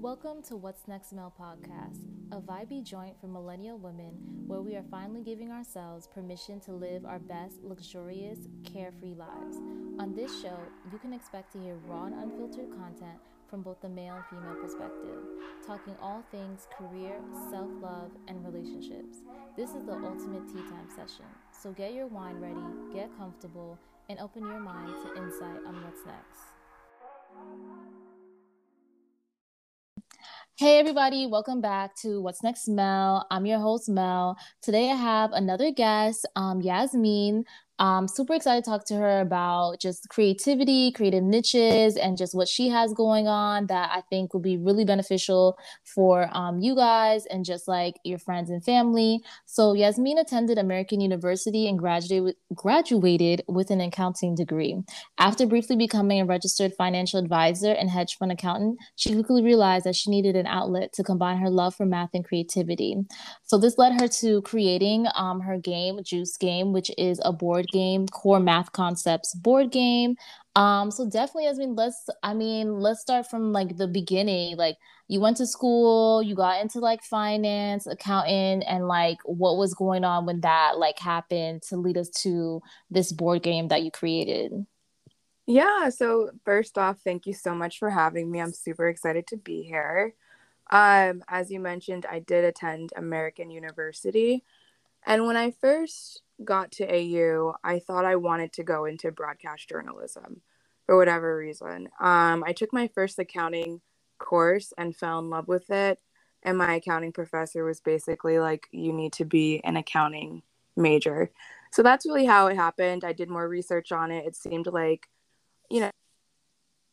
Welcome to What's Next Mel podcast, a vibey joint for millennial women where we are finally giving ourselves permission to live our best, luxurious, carefree lives. On this show, you can expect to hear raw and unfiltered content from both the male and female perspective, talking all things career, self love, and relationships. This is the ultimate tea time session, so get your wine ready, get comfortable, and open your mind to insight on what's next. Hey, everybody, welcome back to What's Next Mel. I'm your host, Mel. Today I have another guest, um, Yasmine. I'm super excited to talk to her about just creativity, creative niches, and just what she has going on that I think will be really beneficial for um, you guys and just like your friends and family. So, Yasmine attended American University and graduated, graduated with an accounting degree. After briefly becoming a registered financial advisor and hedge fund accountant, she quickly realized that she needed an outlet to combine her love for math and creativity. So, this led her to creating um, her game, Juice Game, which is a board game, core math concepts board game. Um, so definitely, I mean, let's, I mean, let's start from like the beginning. Like, you went to school, you got into like finance, accounting, and like what was going on when that like happened to lead us to this board game that you created. Yeah, so first off, thank you so much for having me. I'm super excited to be here. Um, as you mentioned, I did attend American University. And when I first got to AU, I thought I wanted to go into broadcast journalism for whatever reason. Um, I took my first accounting course and fell in love with it. And my accounting professor was basically like, you need to be an accounting major. So that's really how it happened. I did more research on it. It seemed like, you know,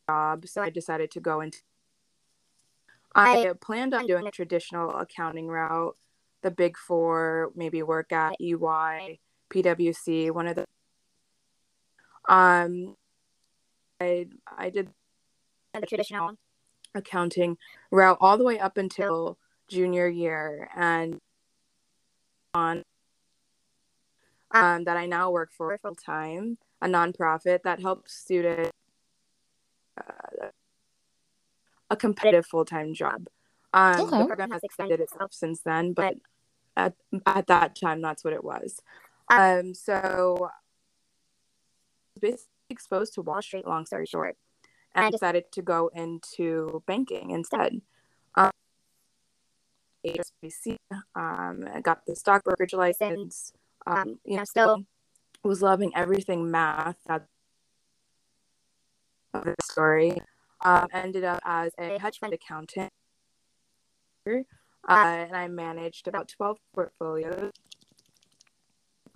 job. So I decided to go into. I planned on doing a traditional accounting route, the big four, maybe work at EY, PwC, one of the um I I did the traditional accounting route all the way up until junior year and on um, that I now work for full time, a nonprofit that helps students uh, a competitive full time job. Um, okay. The program has extended itself since then, but at, at that time, that's what it was. Um, so basically exposed to Wall Street, long story short, and I decided to go into banking instead. Um, HSBC, um, I got the stock brokerage license. Um, you know, still was loving everything math. That's the story. Um, ended up as a hedge fund accountant, uh, and I managed about twelve portfolios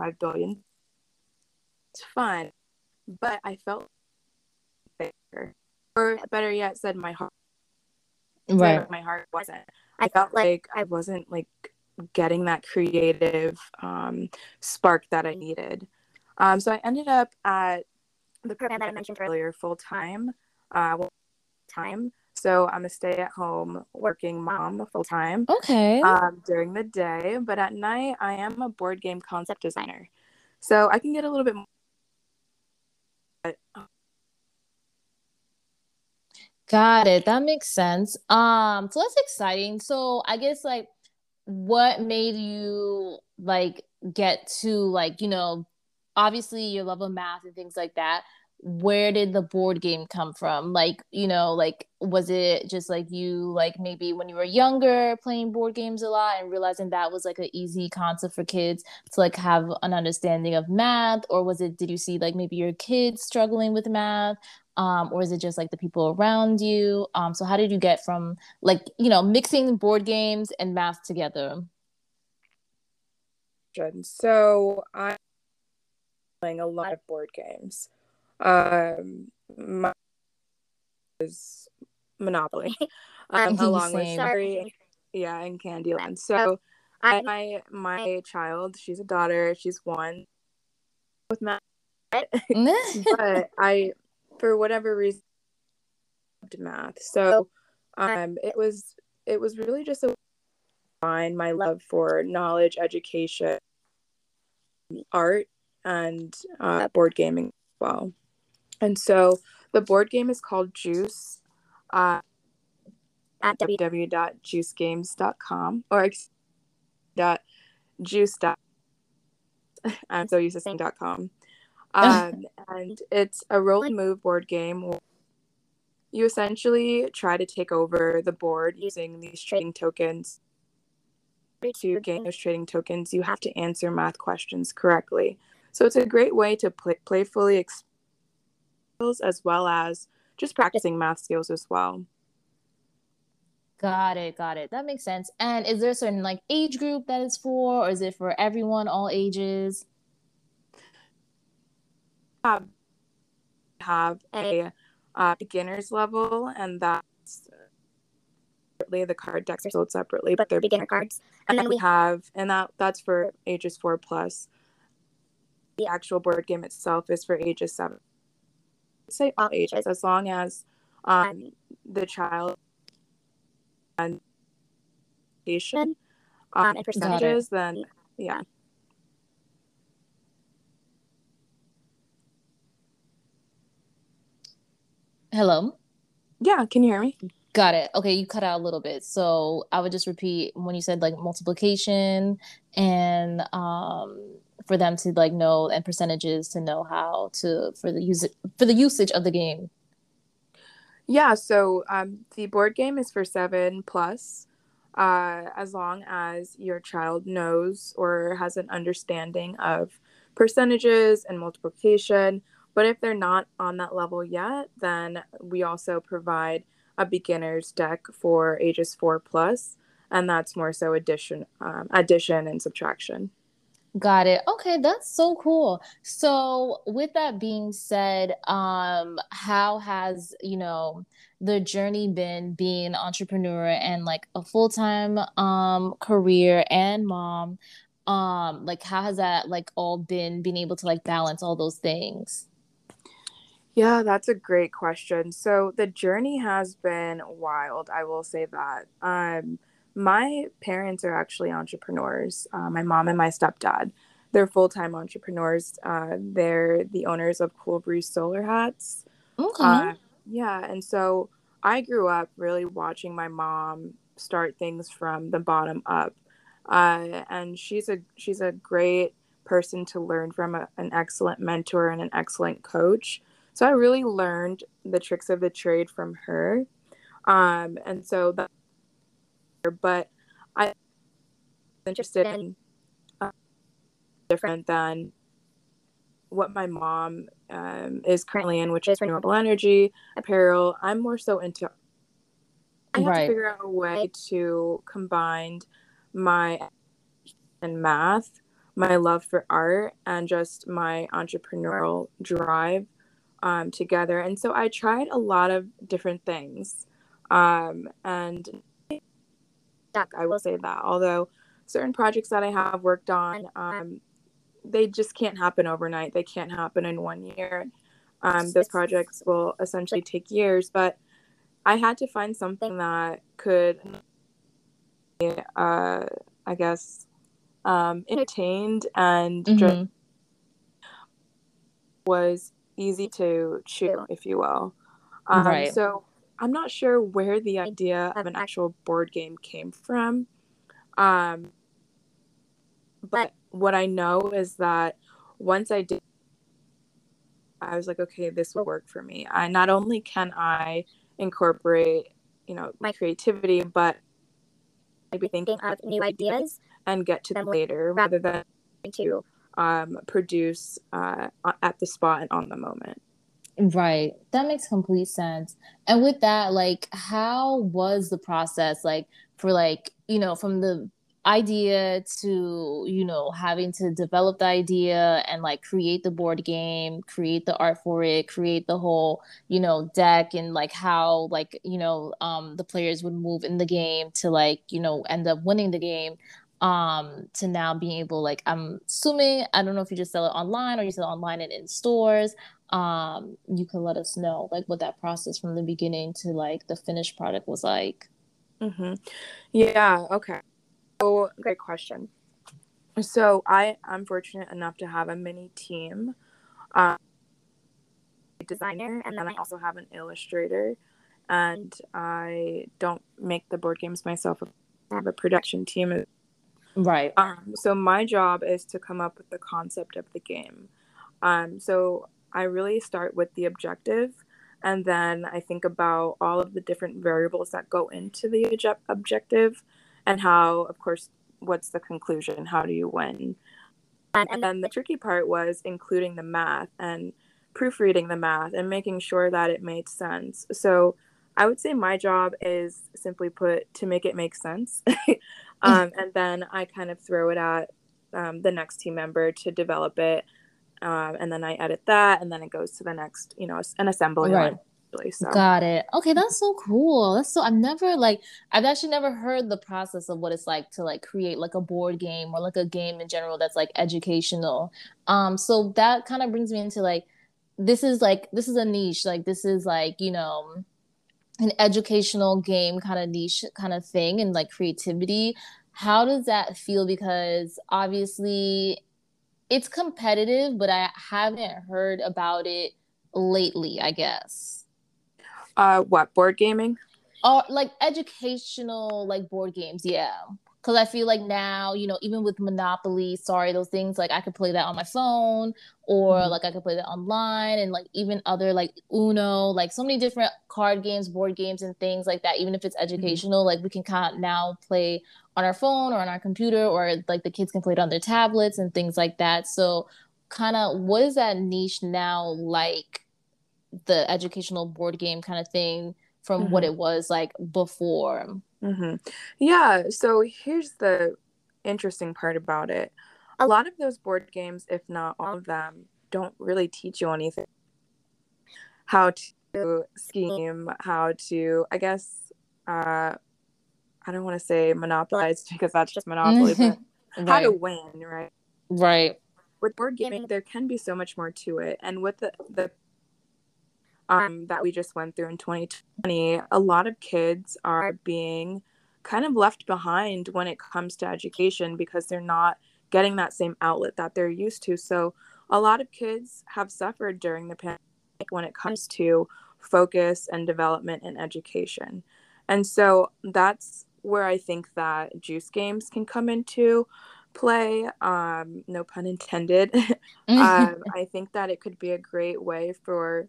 five billion. It's fun, but I felt better, or better yet, said my heart. Right, my heart wasn't. I felt like I wasn't like getting that creative um, spark that I needed. Um, so I ended up at the program that I mentioned earlier, full time, uh, time. So I'm a stay at home working mom full time. Okay. Um, during the day, but at night I am a board game concept designer. So I can get a little bit more. Got it. That makes sense. Um, so that's exciting. So I guess like what made you like get to like, you know, obviously your love of math and things like that where did the board game come from? Like you know like was it just like you like maybe when you were younger playing board games a lot and realizing that was like an easy concept for kids to like have an understanding of math? Or was it did you see like maybe your kids struggling with math? Um, or is it just like the people around you? Um, so how did you get from like you know mixing board games and math together? So i'm playing a lot of board games um, my is Monopoly, um, along with Sorry, yeah, and Candyland. So I my my child, she's a daughter, she's one with math, but I, for whatever reason, loved math. So um, it was it was really just a find my love for knowledge, education, art, and uh, board gaming as well. And so the board game is called Juice. Uh, at www.juicegames.com or dot juice dot I'm so used to saying dot com. Um, and it's a roll and move board game. You essentially try to take over the board using these trading tokens. To gain those trading tokens, you have to answer math questions correctly. So it's a great way to play, playfully skills as well as just practicing math skills as well. Got it, got it. That makes sense. And is there a certain like age group that is for, or is it for everyone, all ages? Have have a uh, beginner's level, and that's separately. The card decks are sold separately, but they're beginner cards. And then we have, and that that's for ages four plus. The actual board game itself is for ages seven. Say all ages, as long as um, the child and um, and percentages, then yeah. Hello. Yeah, can you hear me? Got it. Okay, you cut out a little bit. So I would just repeat when you said like multiplication and um for them to like know and percentages to know how to for the use for the usage of the game. Yeah, so um, the board game is for seven plus, uh, as long as your child knows or has an understanding of percentages and multiplication. But if they're not on that level yet, then we also provide a beginner's deck for ages four plus, and that's more so addition, um, addition and subtraction. Got it. Okay, that's so cool. So, with that being said, um, how has, you know, the journey been being an entrepreneur and like a full-time um career and mom? Um, like how has that like all been being able to like balance all those things? Yeah, that's a great question. So, the journey has been wild, I will say that. Um, my parents are actually entrepreneurs. Uh, my mom and my stepdad. They're full time entrepreneurs. Uh, they're the owners of Cool Breeze Solar Hats. Okay. Uh, yeah, and so I grew up really watching my mom start things from the bottom up, uh, and she's a she's a great person to learn from, a, an excellent mentor and an excellent coach. So I really learned the tricks of the trade from her, um, and so that but I was interested in uh, different than what my mom um, is currently in, which is renewable energy, apparel. I'm more so into. I have right. to figure out a way to combine my and math, my love for art, and just my entrepreneurial drive um, together. And so I tried a lot of different things. Um, and I will say that. Although certain projects that I have worked on, um, they just can't happen overnight. They can't happen in one year. Um, those projects will essentially take years, but I had to find something that could, uh, I guess, um, entertained and mm-hmm. just was easy to chew, if you will. Um, right. So I'm not sure where the idea of an actual board game came from. Um, but what I know is that once I did, I was like, okay, this will work for me. I not only can I incorporate, you know, my creativity, but I'd be thinking of new ideas and get to them later rather than to um, produce uh, at the spot and on the moment. Right. That makes complete sense. And with that, like, how was the process like for like, you know, from the idea to, you know, having to develop the idea and like create the board game, create the art for it, create the whole, you know, deck and like how like, you know, um the players would move in the game to like, you know, end up winning the game um to now being able like i'm assuming i don't know if you just sell it online or you sell it online and in stores um you can let us know like what that process from the beginning to like the finished product was like mm-hmm. yeah okay so great question so i i'm fortunate enough to have a mini team um designer and then i also have an illustrator and I don't make the board games myself. I have a production team. Right. Um, so my job is to come up with the concept of the game. Um, so I really start with the objective, and then I think about all of the different variables that go into the obje- objective, and how, of course, what's the conclusion? How do you win? And then the tricky part was including the math and proofreading the math and making sure that it made sense. So I would say my job is simply put to make it make sense. um, and then I kind of throw it at um, the next team member to develop it. Um, and then I edit that, and then it goes to the next, you know, an assembly right. line. So. Got it. Okay, that's so cool. That's so I've never like I've actually never heard the process of what it's like to like create like a board game or like a game in general that's like educational. Um so that kind of brings me into like this is like this is a niche like this is like you know an educational game kind of niche kind of thing and like creativity how does that feel because obviously it's competitive but i haven't heard about it lately i guess. Uh what board gaming? Or like educational like board games yeah because I feel like now, you know, even with Monopoly, sorry, those things like I could play that on my phone or mm-hmm. like I could play that online and like even other like Uno, like so many different card games, board games, and things like that. Even if it's mm-hmm. educational, mm-hmm. like we can kind of now play on our phone or on our computer or like the kids can play it on their tablets and things like that. So, kind of what is that niche now like the educational board game kind of thing from mm-hmm. what it was like before? Mm-hmm. Yeah. So here's the interesting part about it. A lot of those board games, if not all of them, don't really teach you anything. How to scheme, how to, I guess, uh, I don't want to say monopolize because that's just monopoly, but right. how to win, right? Right. With board gaming, there can be so much more to it, and with the the um, that we just went through in 2020, a lot of kids are being kind of left behind when it comes to education because they're not getting that same outlet that they're used to. So, a lot of kids have suffered during the pandemic when it comes to focus and development in education. And so, that's where I think that juice games can come into play. Um, no pun intended. um, I think that it could be a great way for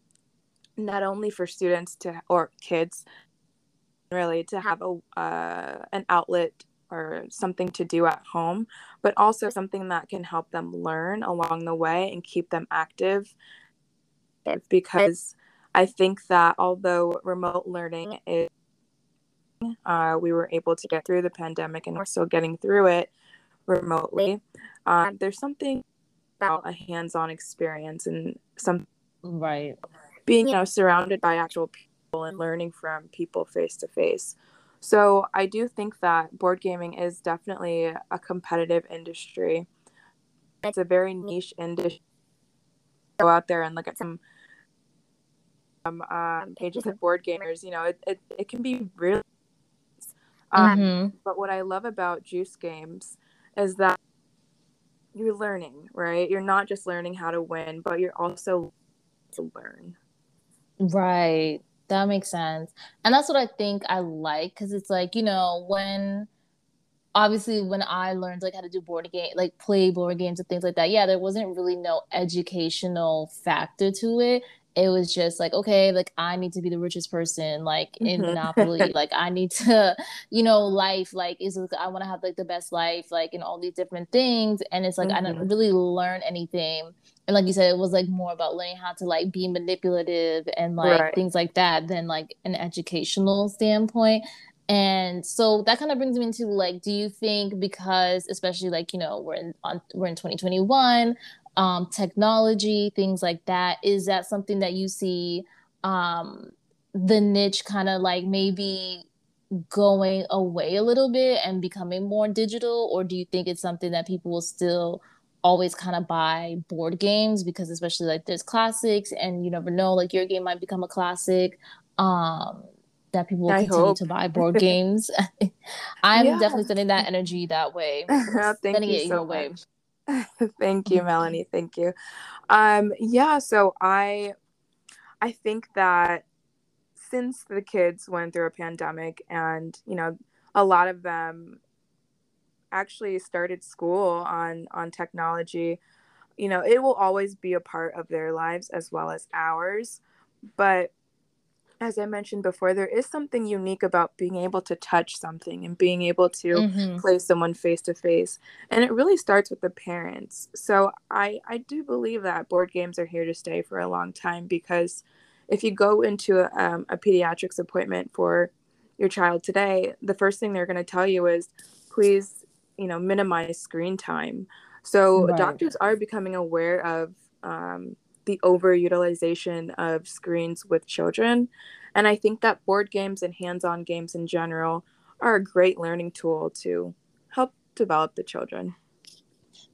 not only for students to or kids really to have a uh, an outlet or something to do at home but also something that can help them learn along the way and keep them active. Because i think that although remote learning is uh, we were able to get through the pandemic and we're still getting through it remotely um, there's something about a hands-on experience and some right being you know surrounded by actual people and learning from people face to face. So i do think that board gaming is definitely a competitive industry. It's a very niche industry. Go out there and look at some um, um, pages of board gamers you know it, it, it can be really um, mm-hmm. but what i love about juice games is that you're learning right? You're not just learning how to win but you're also to learn Right. That makes sense. And that's what I think I like because it's like, you know, when obviously when I learned like how to do board game, like play board games and things like that, yeah, there wasn't really no educational factor to it it was just like okay like i need to be the richest person like in mm-hmm. monopoly like i need to you know life like is i want to have like the best life like in all these different things and it's like mm-hmm. i didn't really learn anything and like you said it was like more about learning how to like be manipulative and like right. things like that than like an educational standpoint and so that kind of brings me into like do you think because especially like you know we're in on we're in 2021 um, technology, things like that. Is that something that you see um, the niche kind of like maybe going away a little bit and becoming more digital, or do you think it's something that people will still always kind of buy board games because especially like there's classics and you never know like your game might become a classic um that people will I continue hope. to buy board games i'm yeah. definitely sending that energy that way sending it so your much. way Thank you, Melanie. Thank you. Um, yeah, so I I think that since the kids went through a pandemic and you know a lot of them actually started school on on technology you know it will always be a part of their lives as well as ours but as I mentioned before, there is something unique about being able to touch something and being able to mm-hmm. play someone face to face. And it really starts with the parents. So I, I do believe that board games are here to stay for a long time because if you go into a, um, a pediatrics appointment for your child today, the first thing they're going to tell you is please, you know, minimize screen time. So right. doctors are becoming aware of um, the overutilization of screens with children. And I think that board games and hands on games in general are a great learning tool to help develop the children.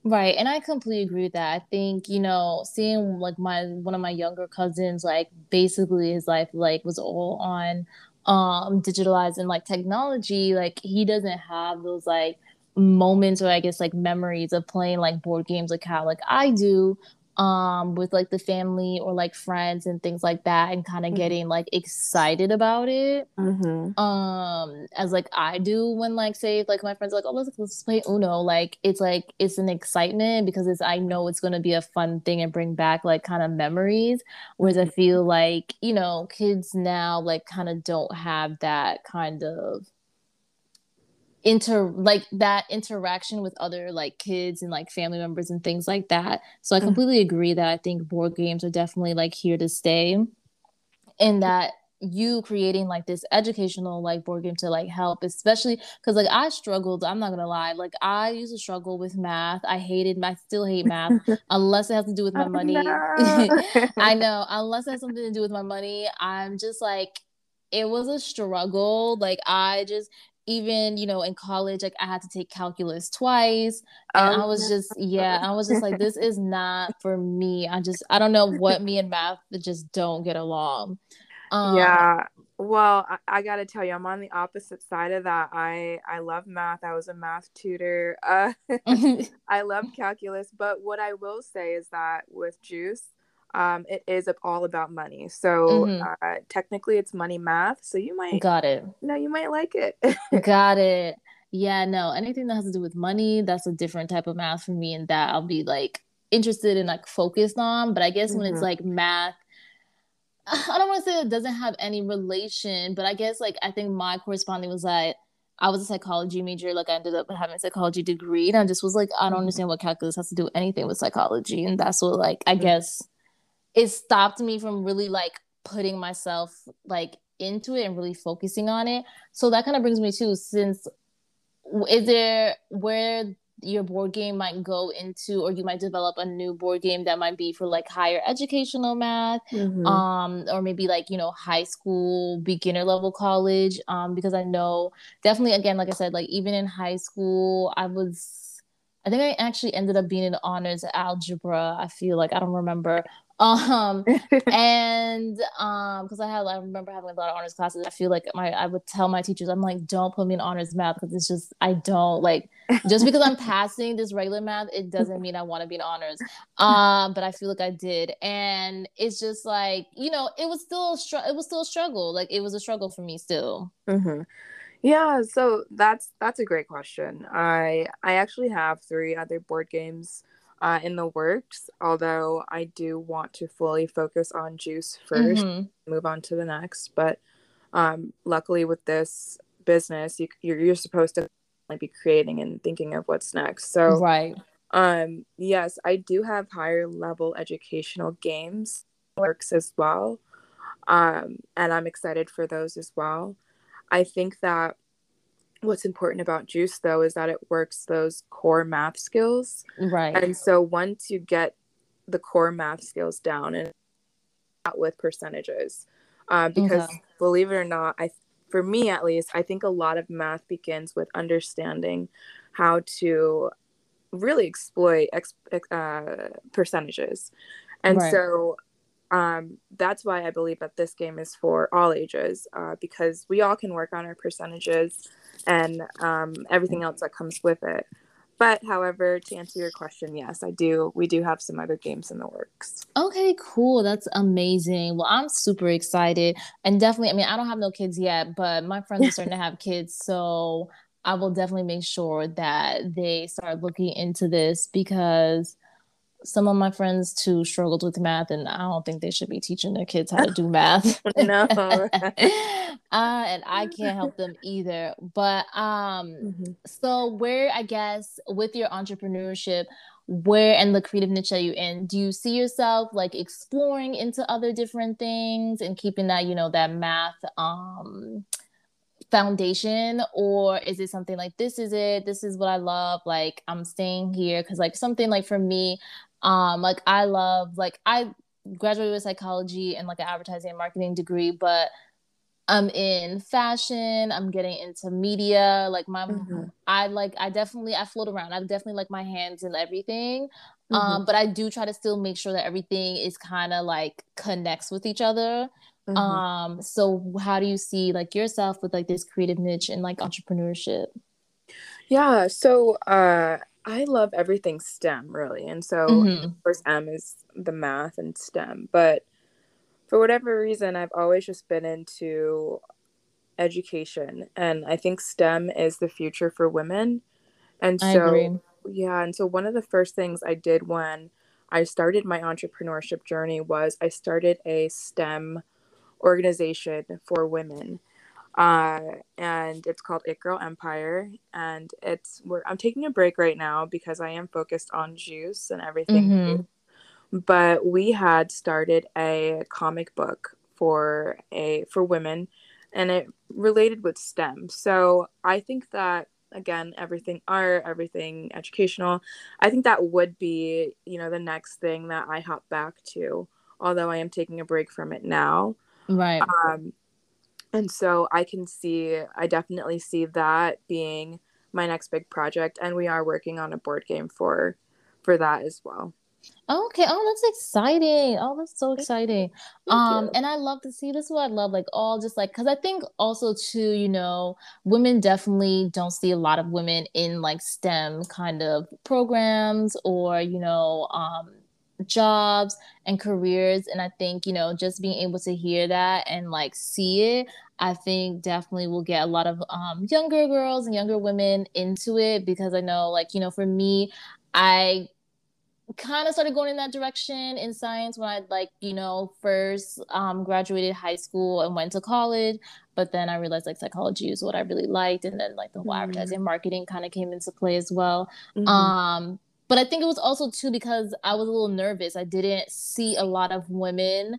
Right. And I completely agree with that. I think, you know, seeing like my one of my younger cousins, like basically his life like was all on um digitalized and like technology, like he doesn't have those like moments or I guess like memories of playing like board games like how like I do um with like the family or like friends and things like that and kind of mm-hmm. getting like excited about it mm-hmm. um as like i do when like say like my friends are like oh let's, let's play uno like it's like it's an excitement because it's i know it's going to be a fun thing and bring back like kind of memories whereas i mm-hmm. feel like you know kids now like kind of don't have that kind of inter like that interaction with other like kids and like family members and things like that. So i mm. completely agree that i think board games are definitely like here to stay. And that you creating like this educational like board game to like help especially because like i struggled i'm not gonna lie like i used to struggle with math. I hated i still hate math unless it has to do with my money. i know unless it has something to do with my money i'm just like it was a struggle. Like i just even you know in college like i had to take calculus twice and um, i was just yeah i was just like this is not for me. I just i don't know what me and math just don't get along. Um, yeah well I, I, gotta tell you i'm on the opposite side of that. I i love math. I was a math tutor. Uh, i love calculus but what i will say is that with juice um, it is all about money. So mm-hmm. uh, technically, it's money math. So you might got it. No, you might like it. got it. Yeah, no, anything that has to do with money, that's a different type of math for me, and that I'll be like interested in, like focused on. But I guess mm-hmm. when it's mm-hmm. like math, I don't want to say it doesn't have any relation, but I guess like I think my corresponding was that. I was a psychology major. Like I ended up having a psychology degree, and I just was like, I don't mm-hmm. understand what calculus has to do anything with psychology, and that's what like I mm-hmm. guess it stopped me from really like putting myself like into it and really focusing on it. So that kind of brings me to since is there where your board game might go into or you might develop a new board game that might be for like higher educational math mm-hmm. um or maybe like you know high school beginner level college um because i know definitely again like i said like even in high school i was i think i actually ended up being in honors algebra i feel like i don't remember um and um because i had i remember having a lot of honors classes i feel like my i would tell my teachers i'm like don't put me in honors math because it's just i don't like just because i'm passing this regular math it doesn't mean i want to be in honors. Um but i feel like i did. And it's just like you know it was still a str- it was still a struggle. Like it was a struggle for me still. Mm-hmm. yeah so that's that's a great question. I i actually have three other board games uh, in the works, although I do want to fully focus on juice 1st mm-hmm. move on to the next. But um, luckily, with this business, you, you're, you're supposed to like, be creating and thinking of what's next. So, right. Um, yes, I do have higher level educational games works as well. Um, and I'm excited for those as well. I think that what's important about juice though is that it works those core math skills right and so once you get the core math skills down and out with percentages uh, because okay. believe it or not i for me at least i think a lot of math begins with understanding how to really exploit ex- uh, percentages and right. so um, that's why I believe that this game is for all ages uh, because we all can work on our percentages and um, everything else that comes with it. but however, to answer your question, yes, I do. We do have some other games in the works. Okay, cool. That's amazing. Well, I'm super excited. And definitely, I mean, I don't have no kids yet, but my friends are starting to have kids. So I will definitely make sure that they start looking into this because some of my friends too struggled with math and i don't think they should be teaching their kids how to do math. No uh, and i can't help them either. But um mm-hmm. so where i guess with your entrepreneurship where and the creative niche that you're in? Do you see yourself like exploring into other different things and keeping that you know that math um foundation? Or is it something like this is it. This is what i love. Like i'm staying here. Because like something like for me um like i love like i graduated with psychology and like an advertising and marketing degree but i'm in fashion i'm getting into media like my mm-hmm. i like i definitely i float around i definitely like my hands in everything mm-hmm. um but i do try to still make sure that everything is kind of like connects with each other Mm-hmm. Um, so how do you see like yourself with like this creative niche and like entrepreneurship? Yeah, so uh I love everything STEM really. And so mm-hmm. of course M is the math and STEM, but for whatever reason I've always just been into education and I think STEM is the future for women. And so yeah, and so one of the first things I did when I started my entrepreneurship journey was I started a STEM organization for women. Uh, and it's called It Girl Empire. And it's where I'm taking a break right now because I am focused on juice and everything. Mm-hmm. But we had started a comic book for a for women and it related with STEM. So I think that again everything art everything educational i think that would be you know the next thing that i hop back to although i am taking a break from it now Right. Um, and so I can see, I definitely see that being my next big project, and we are working on a board game for for that as well. okay. Oh, that's exciting. Oh, that's so exciting. Thank um, you. and I love to see this. Is what I love, like all just like because I think also too, you know, women definitely don't see a lot of women in like STEM kind of programs or you know, um, jobs and careers and i think you know just being able to hear that and like see it i think definitely will get a lot of um, younger girls and younger women into it because i know like you know for me i kind of started going in that direction in science when i like you know first um, graduated high school and went to college but then i realized like psychology is what i really liked and then like the whole mm-hmm. advertising marketing kind of came into play as well mm-hmm. um but I think it was also too because I was a little nervous. I didn't see a lot of women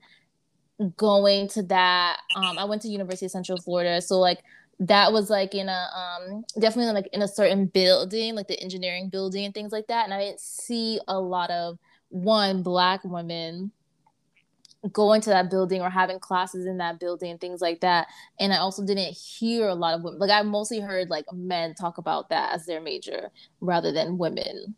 going to that. Um, I went to University of Central Florida, so like that was like in a um definitely like in a certain building, like the engineering building and things like that. And I didn't see a lot of one black women going to that building or having classes in that building and things like that. And I also didn't hear a lot of women. Like I mostly heard like men talk about that as their major rather than women.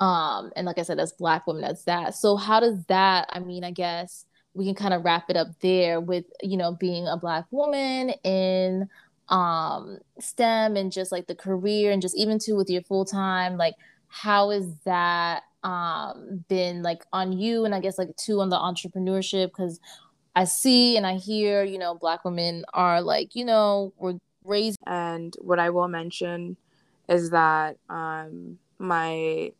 Um, and like I said, as black women, that's that. So how does that, I mean, I guess we can kind of wrap it up there with, you know, being a black woman in um STEM and just like the career and just even too with your full time, like how is that um been like on you and I guess like too on the entrepreneurship because I see and I hear, you know, black women are like, you know, we're raised and what I will mention is that um my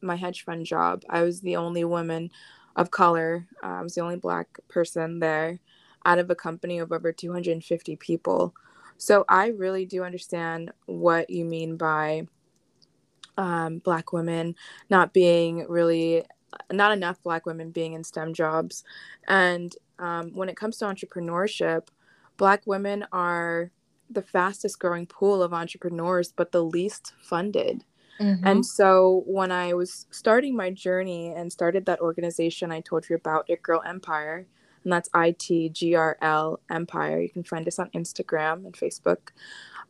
my hedge fund job, I was the only woman of color. Uh, I was the only black person there out of a company of over 250 people. So I really do understand what you mean by um, black women not being really, not enough black women being in STEM jobs. And um, when it comes to entrepreneurship, black women are the fastest growing pool of entrepreneurs, but the least funded. Mm-hmm. And so when I was starting my journey and started that organization I told you about, It Girl Empire, and that's I T G R L Empire. You can find us on Instagram and Facebook.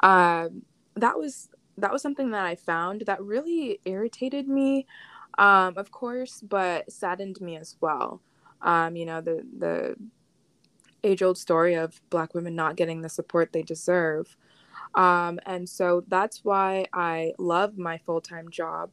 Um, that was that was something that I found that really irritated me, um, of course, but saddened me as well. Um, you know the the age old story of Black women not getting the support they deserve. Um, and so that's why I love my full time job.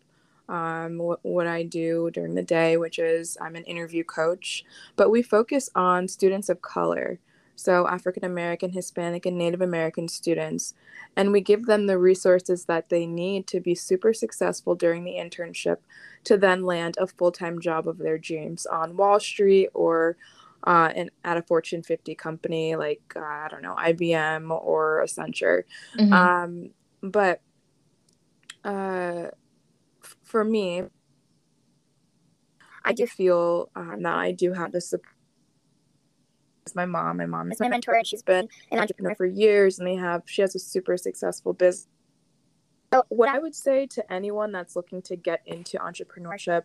Um, what, what I do during the day, which is I'm an interview coach, but we focus on students of color, so African American, Hispanic, and Native American students, and we give them the resources that they need to be super successful during the internship to then land a full time job of their dreams on Wall Street or uh, in, at a Fortune 50 company like, uh, I don't know, IBM or Accenture. Mm-hmm. Um, but uh, f- for me, I do feel um, that I do have the support. My mom, my mom is my mentor, and she's been an entrepreneur for years, and they have she has a super successful business. So what I would say to anyone that's looking to get into entrepreneurship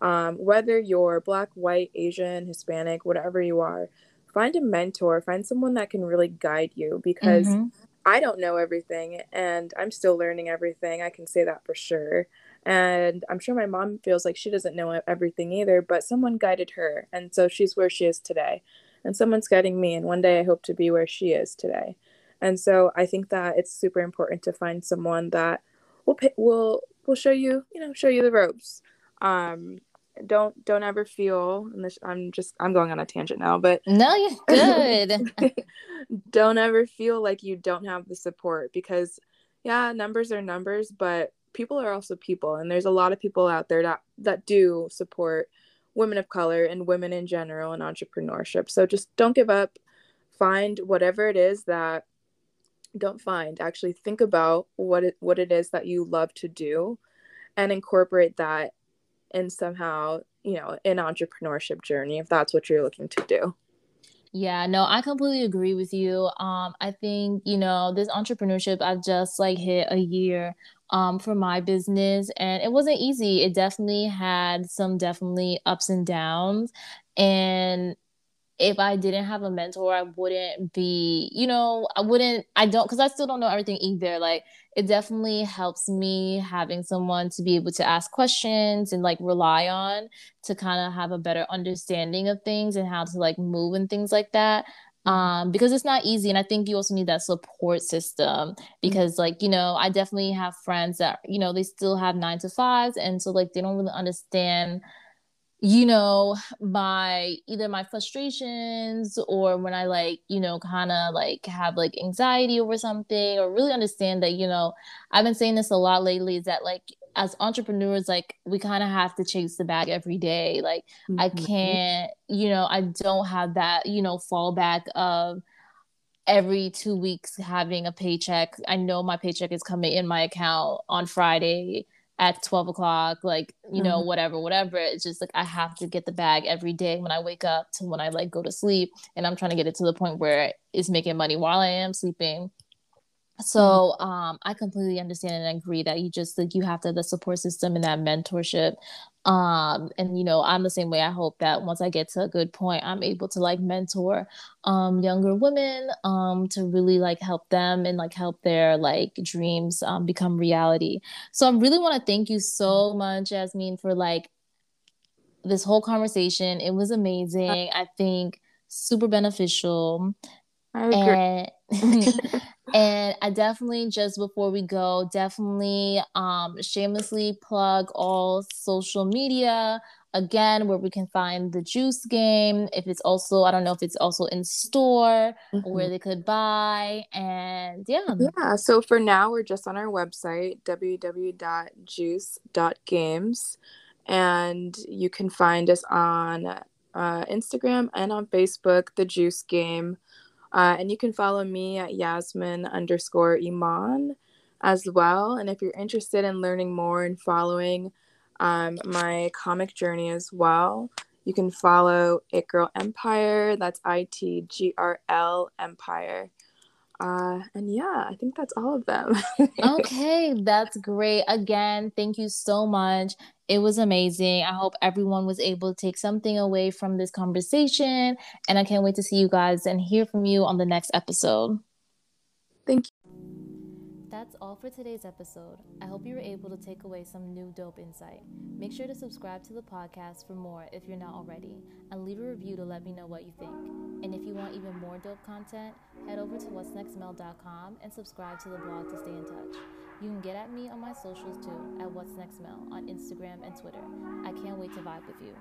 um, whether you're black, white, Asian, Hispanic, whatever you are, find a mentor, find someone that can really guide you because mm-hmm. I don't know everything and I'm still learning everything. I can say that for sure. And I'm sure my mom feels like she doesn't know everything either, but someone guided her. And so she's where she is today. And someone's guiding me. And one day I hope to be where she is today. And so I think that it's super important to find someone that will will will show you, you know, show you the ropes. Um, don't don't ever feel and this, i'm just i'm going on a tangent now but no you're good. Don't ever feel like you don't have the support because yeah numbers are numbers but people are also people and there's a lot of people out there that that do support women of color and women in general in entrepreneurship. So just don't give up. Find whatever it is that don't find. Actually think about what it what it is that you love to do and incorporate that and somehow you know an entrepreneurship journey if that's what you're looking to do yeah, no, I completely agree with you. Um, I think, you know, this entrepreneurship, I've just like hit a year um for my business and it wasn't easy. It definitely had some definitely ups and downs. And if I didn't have a mentor, I wouldn't be, you know, I wouldn't, I don't, because I still don't know everything either. Like, it definitely helps me having someone to be able to ask questions and like rely on to kind of have a better understanding of things and how to like move and things like that. Mm-hmm. Um, because it's not easy. And I think you also need that support system because, mm-hmm. like, you know, I definitely have friends that, you know, they still have nine to fives. And so, like, they don't really understand you know my either my frustrations or when i like you know kind of like have like anxiety over something or really understand that you know i've been saying this a lot lately is that like as entrepreneurs like we kind of have to chase the bag every day. Like mm-hmm. i can't you know i don't have that you know fallback of every two weeks having a paycheck. I know my paycheck is coming in my account on friday at 12 o'clock like you know mm-hmm. whatever whatever it's just like i have to get the bag every day when i wake up to when i like go to sleep and i'm trying to get it to the point where it's making money while i am sleeping so mm-hmm. um, i completely understand and agree that you just like you have to have the support system and that mentorship um and you know i'm the same way. I hope that once i get to a good point i'm able to like mentor um younger women um to really like help them and like help their like dreams um become reality. So i really want to thank you so much jasmine for like this whole conversation. It was amazing. I think super beneficial. I agree. And and I definitely just before we go, definitely um shamelessly plug all social media again where we can find the juice game. If it's also I don't know if it's also in store mm-hmm. where they could buy and yeah. Yeah. So for now we're just on our website, www.juice.games. And you can find us on uh, Instagram and on Facebook, the Juice Game. Uh, and you can follow me at Yasmine underscore imon as well. And if you're interested in learning more and following um, my comic journey as well, you can follow It Girl Empire. That's I T G R L Empire. Uh, and yeah, I think that's all of them. okay, that's great. Again, thank you so much. It was amazing. I hope everyone was able to take something away from this conversation. And I can't wait to see you guys and hear from you on the next episode. Thank you. That's all for today's episode. I hope you were able to take away some new dope insight. Make sure to subscribe to the podcast for more if you're not already, and leave a review to let me know what you think. And if you want even more dope content, head over to what'snextmel.com and subscribe to the blog to stay in touch. You can get at me on my socials too at What's Next on Instagram and Twitter. I can't wait to vibe with you.